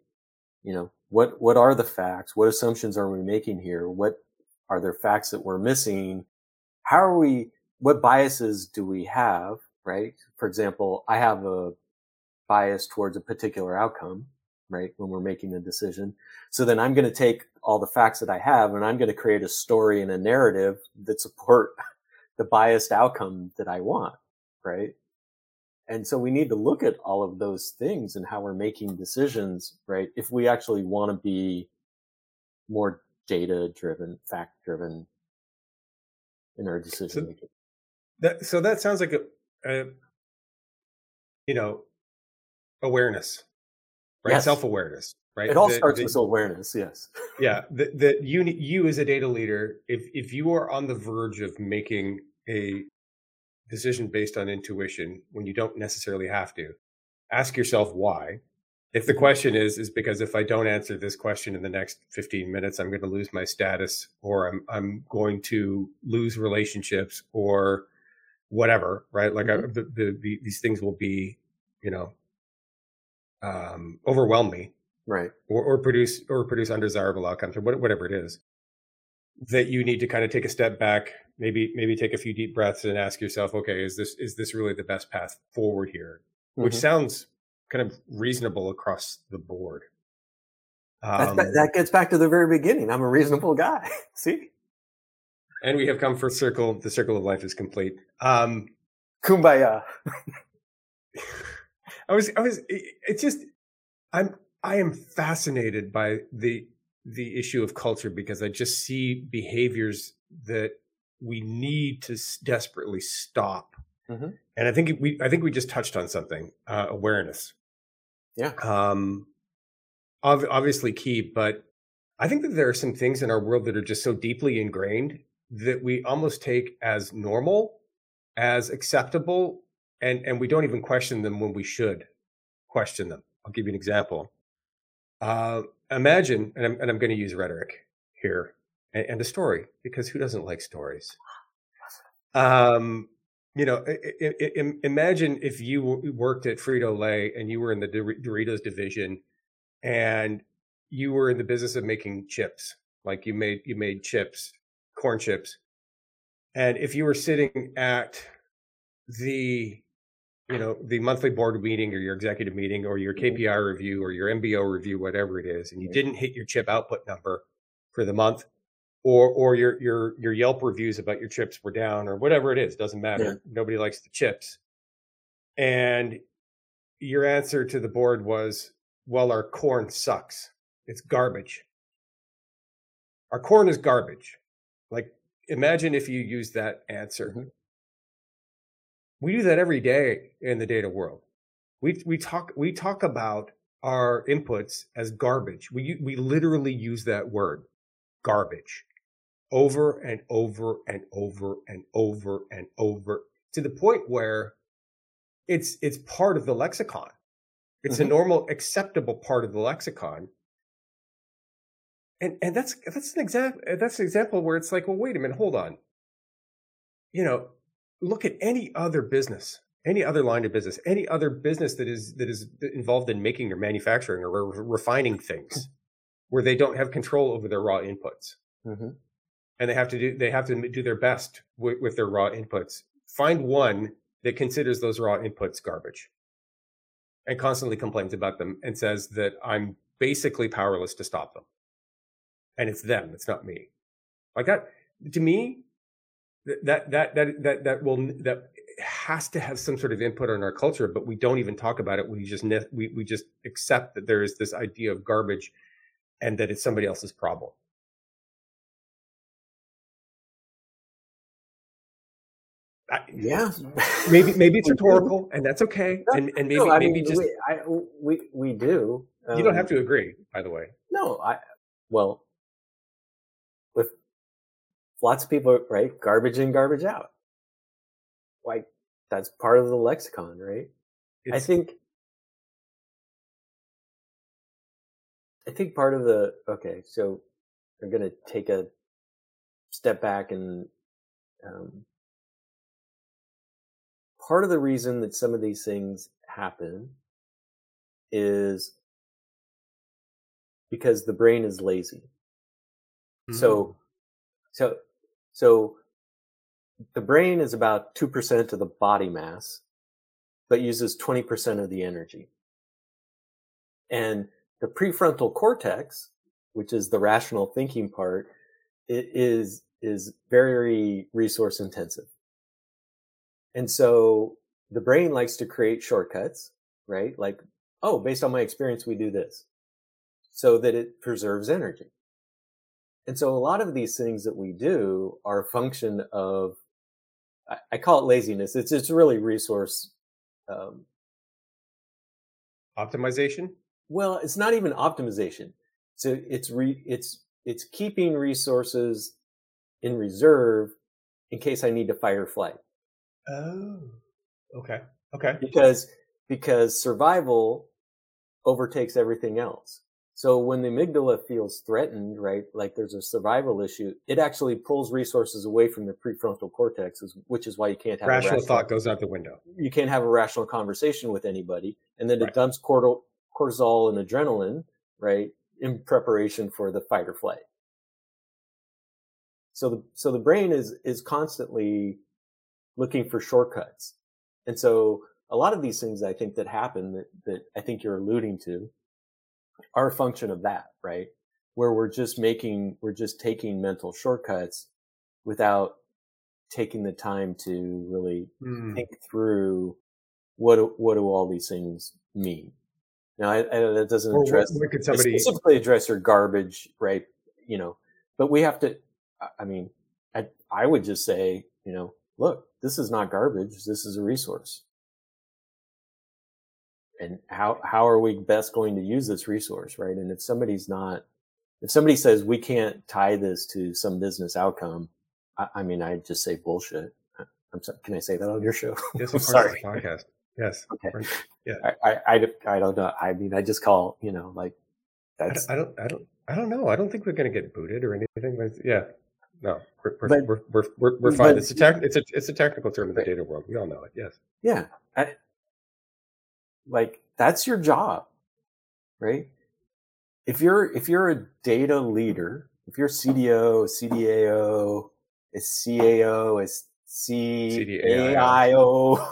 you know, what, what are the facts? What assumptions are we making here? What are there facts that we're missing? how are we, what biases do we have, right? For example, I have a bias towards a particular outcome, right? When we're making a decision. So then I'm going to take all the facts that I have and I'm going to create a story and a narrative that support the biased outcome that I want, right? And so we need to look at all of those things and how we're making decisions, right? If we actually want to be more data driven, fact driven, in our decision so making. That so that sounds like a, a you know awareness, right? Yes. Self awareness, right? It all that, starts that, with awareness. Yes. yeah, that that you you as a data leader, if if you are on the verge of making a decision based on intuition when you don't necessarily have to, ask yourself why if the question is is because if I don't answer this question in the next 15 minutes, I'm going to lose my status, or I'm I'm going to lose relationships, or whatever, right? Like mm-hmm. I, the, the, the, these things will be, you know, um, overwhelm me, right, or, or produce or produce undesirable outcomes, or whatever it is. That you need to kind of take a step back, maybe maybe take a few deep breaths, and ask yourself, okay, is this is this really the best path forward here? Mm-hmm. Which sounds kind of reasonable across the board. Um, that gets back to the very beginning. I'm a reasonable guy. See? And we have come for circle. The circle of life is complete. Um, Kumbaya. I was, I was, it's just, I'm, I am fascinated by the, the issue of culture because I just see behaviors that we need to desperately stop. Mm-hmm. And I think we, I think we just touched on something, uh, awareness. Yeah. Um, ov- obviously key, but I think that there are some things in our world that are just so deeply ingrained that we almost take as normal, as acceptable, and and we don't even question them when we should question them. I'll give you an example. Uh, imagine, and I'm, and I'm going to use rhetoric here and, and, a story because who doesn't like stories? Um, you know, I, I, I, imagine if you worked at Frito Lay and you were in the Doritos division, and you were in the business of making chips, like you made you made chips, corn chips, and if you were sitting at the you know the monthly board meeting or your executive meeting or your KPI mm-hmm. review or your MBO review, whatever it is, and you didn't hit your chip output number for the month, or or your your your Yelp reviews about your chips were down or whatever it is, doesn't matter. Yeah. Nobody likes the chips, and your answer to the board was, "Well, our corn sucks. It's garbage. Our corn is garbage." Like, imagine if you use that answer. Mm-hmm we do that every day in the data world. We we talk we talk about our inputs as garbage. We we literally use that word, garbage, over and over and over and over and over to the point where it's it's part of the lexicon. It's mm-hmm. a normal, acceptable part of the lexicon. And and that's that's an example that's an example where it's like, well, wait a minute, hold on. You know, look at any other business any other line of business any other business that is that is involved in making or manufacturing or re- refining things where they don't have control over their raw inputs. Mm-hmm. and they have to do they have to do their best with, with their raw inputs. Find one that considers those raw inputs garbage and constantly complains about them and says that i'm basically powerless to stop them. And it's them it's not me. Like that to me that that that that that will that has to have some sort of input on our culture but we don't even talk about it. We just we, we just accept that there is this idea of garbage and that it's somebody else's problem. Yeah. maybe maybe it's rhetorical and that's okay and and maybe no, maybe mean, just we, I, we we do um, you don't have um, to agree by the way. no i well lots of people, right? Garbage in, garbage out. Like that's part of the lexicon, right? It's, I think, I think part of the, okay, so I'm going to take a step back and, um, part of the reason that some of these things happen is because the brain is lazy. Mm-hmm. So, so so the brain is about 2% of the body mass, but uses 20% of the energy. And the prefrontal cortex, which is the rational thinking part, it is, is very resource intensive. And so the brain likes to create shortcuts, right? Like, oh, based on my experience, we do this so that it preserves energy. And so a lot of these things that we do are a function of, I, I call it laziness. It's, it's really resource, um, optimization. Well, it's not even optimization. So it's re, it's, it's keeping resources in reserve in case I need to fire flight. Oh, okay. Okay. Because, because survival overtakes everything else. So when the amygdala feels threatened, right, like there's a survival issue, it actually pulls resources away from the prefrontal cortex, which is why you can't have rational, rational thought goes out the window. You can't have a rational conversation with anybody, and then right. it dumps cortisol and adrenaline, right, in preparation for the fight or flight. So the so the brain is is constantly looking for shortcuts, and so a lot of these things I think that happen that that I think you're alluding to are a function of that, right? Where we're just making, we're just taking mental shortcuts without taking the time to really mm. think through what do, what do all these things mean. Now, I, I, that doesn't or address somebody... specifically address your garbage, right? You know, but we have to. I mean, I I would just say, you know, look, this is not garbage. This is a resource and how how are we best going to use this resource right and if somebody's not if somebody says we can't tie this to some business outcome i, I mean i just say bullshit i'm sorry can i say that on your show yes, sorry podcast Yes. Okay. Yeah. I, I, I, don't know. I mean, I just call, you know, like I that's, don't, I don't, I don't, I don't know. I don't think we're going to get booted or anything. But yeah, no, we're we're But- we're, we're, we're, we're fine. but- It's a tech, it's a it's a technical term in the data world. We all know it. Yes. yeah. I, like that's your job, right? If you're, if you're a data leader, if you're CDO, CDAO, a CAO, a CAIO,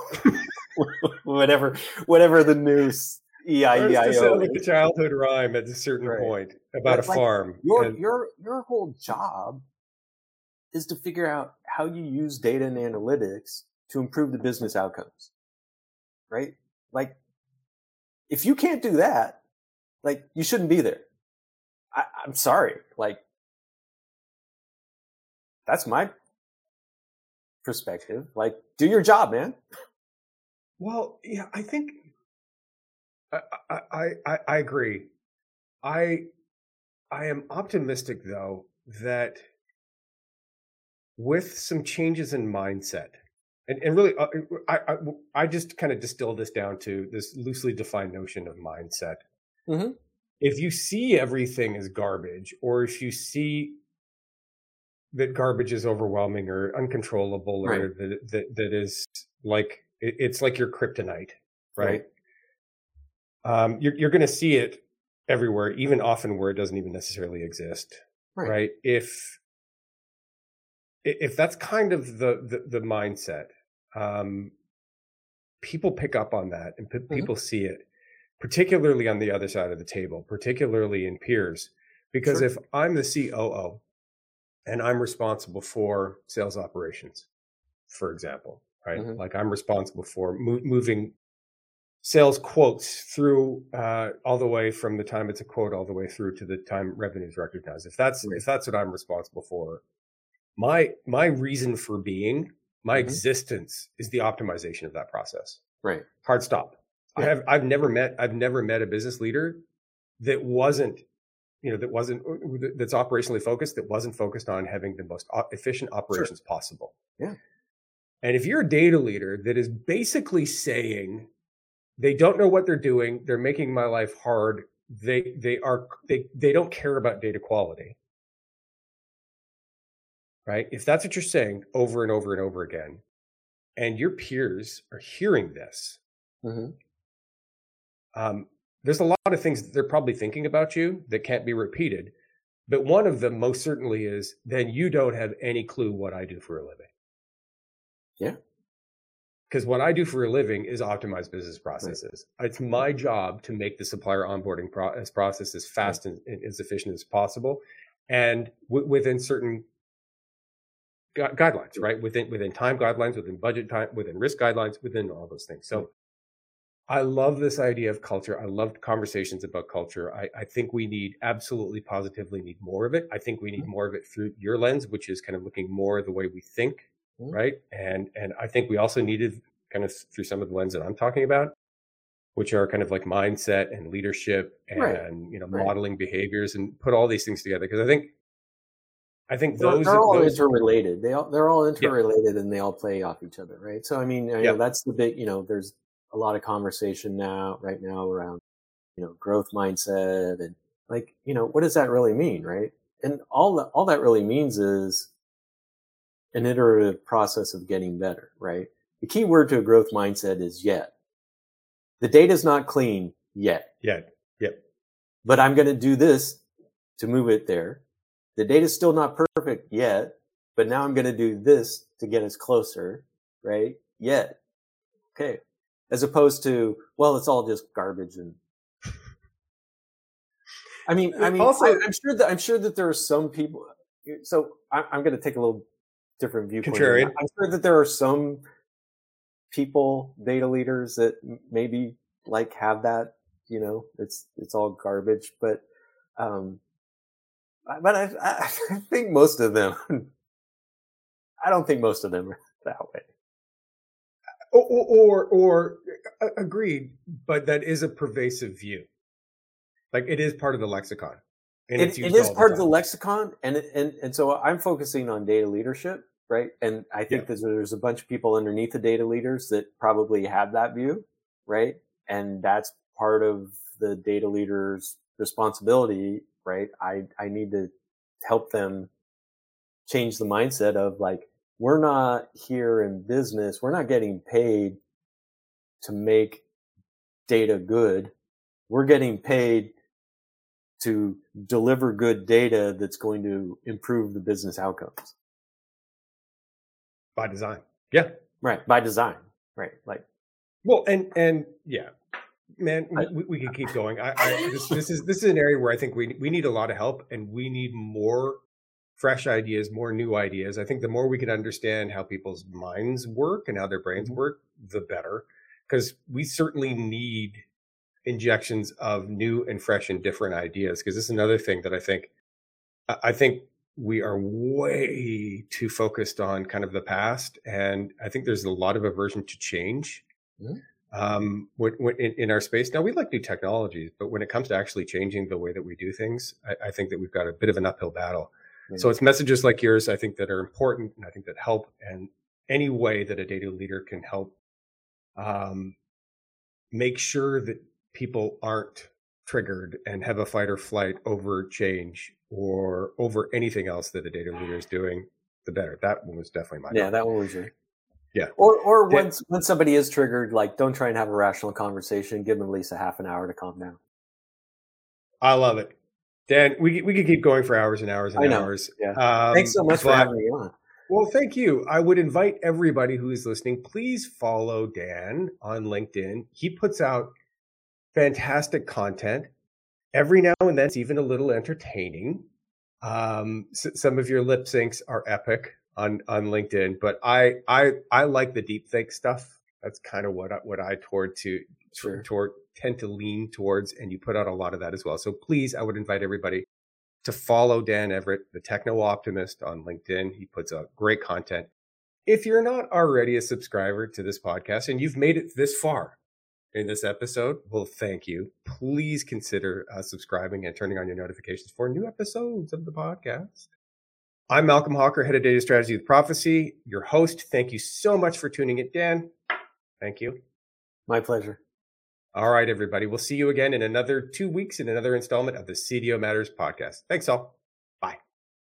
whatever, whatever the new E to sound EIEIO like is. a childhood rhyme at a certain Right. point about a like, farm. your and- your your whole job is to figure out how you use data and analytics to improve the business outcomes right like if you can't do that like you shouldn't be there I, i'm sorry like that's my perspective like do your job man Well, yeah, I think I, I, I, I agree. I, I am optimistic though that with some changes in mindset, and, and really, uh, I, I, I just kind of distill this down to this loosely defined notion of mindset. Mhm. If you see everything as garbage, or if you see that garbage is overwhelming or uncontrollable, or that, that that is like it- it's like your kryptonite, right? Um, you're you're going to see it everywhere, even often where it doesn't even necessarily exist, Right. right? If if that's kind of the the, the mindset, um, people pick up on that and pe- Mhm. people see it, particularly on the other side of the table, particularly in peers, because Sure. if I'm the COO and I'm responsible for sales operations, for example, right? Mhm. Like I'm responsible for mo- moving sales quotes through uh, all the way from the time it's a quote all the way through to the time revenue is recognized. If that's Right. if that's what I'm responsible for, my my reason for being, my Mhm. existence is the optimization of that process. right Hard stop. I have I've never met I've never met a business leader that wasn't you know that wasn't that's operationally focused that wasn't focused on having the most efficient operations possible. Yeah. And if you're a data leader that is basically saying they don't know what they're doing, they're making my life hard, they they are they they don't care about data quality. Right? If that's what you're saying over and over and over again, and your peers are hearing this, hmm um, there's a lot of things that they're probably thinking about you that can't be repeated. But one of them most certainly is then you don't have any clue what I do for a living. Yeah. Because what I do for a living is optimize business processes. It's my job to make the supplier onboarding pro- process as fast and, and as efficient as possible, and w- within certain gu- guidelines, right? Within within time guidelines, within budget time, within risk guidelines, within all those things. So, I love this idea of culture. I love conversations about culture. I, I think we need absolutely positively need more of it. I think we need more of it through your lens, which is kind of looking more the way we think, Mhm. right? And and I think we also needed kind of through some of the lens that I'm talking about, which are kind of like mindset and leadership and Right. you know Right. modeling behaviors and put all these things together because I think I think those they're all those interrelated. They all they're all interrelated and they all play off each other, right? So I mean, know, Yeah. that's the big. You know, there's a lot of conversation now, right now, around you know growth mindset and like you know what does that really mean, right? And all that all that really means is an iterative process of getting better, right? The key word to a growth mindset is yet. The data's not clean yet Yet. yep but I'm going to do this to move it there. The data's still not perfect yet, but now I'm going to do this to get us closer, right? Yet. Okay. As opposed to, well, it's all just garbage and I mean, I mean, Also- I, am sure that I'm sure that there are some people. So I, I'm going to take a little different viewpoint. Contrarian. I'm sure that there are some people, data leaders, that maybe like have that. You know, it's it's all garbage, but um, but I, I I think most of them. I don't think most of them are that way. or or, or agreed but that is a pervasive view like it is part of the lexicon and It, it is part of the lexicon, and it- and and so I'm focusing on data leadership, right? And I think Yeah. that there's a bunch of people underneath the data leaders that probably have that view, right? And that's part of the data leader's responsibility, right? I, I need to help them change the mindset of like, we're not here in business. We're not getting paid to make data good. We're getting paid to deliver good data that's going to improve the business outcomes. By design. Yeah. Right. By design. Right. Like, well, and, and yeah, man, I, we, we can keep going. I, I this, this is, this is an area where I think we, we need a lot of help and we need more fresh ideas, more new ideas. I think the more we can understand how people's minds work and how their brains mm-hmm. work, the better. Because we certainly need injections of new and fresh and different ideas. Because this is another thing that I think, I think we are way too focused on kind of the past, and I think there's a lot of aversion to change. Mm-hmm. Um, in, in, our space now, we like new technologies, but when it comes to actually changing the way that we do things, I, I think that we've got a bit of an uphill battle. Mm-hmm. So it's messages like yours, I think, that are important, and I think that help. And any way that a data leader can help um, make sure that people aren't triggered and have a fight or flight over change or over anything else that a data leader is doing, the better. That one was definitely my. Yeah, that one was your. Yeah. Or or when yeah. when somebody is triggered, like don't try and have a rational conversation. Give them at least a half an hour to calm down. I love it, Dan. We we could keep going for hours and hours and hours. Yeah. Um, Thanks so much but, for having me on. Well, thank you. I would invite everybody who is listening, please follow Dan on LinkedIn. He puts out fantastic content. Every now and then, it's even a little entertaining. Um, some of your lip syncs are epic on on LinkedIn, but I I I like the deep fake stuff. That's kind of what I, what I toward to sure. toward tend to lean towards, and you put out a lot of that as well. So please, I would invite everybody to follow Dan Everett, the techno optimist, on LinkedIn. He puts out great content. If you're not already a subscriber to this podcast and you've made it this far, in this episode, well, thank you. Please consider uh, subscribing and turning on your notifications for new episodes of the podcast. I'm Malcolm Hawker, head of data strategy with Profisee, your host. Thank you so much for tuning in, Dan. Thank you. My pleasure. All right, everybody. We'll see you again in another two weeks in another installment of the CDO Matters podcast. Thanks all.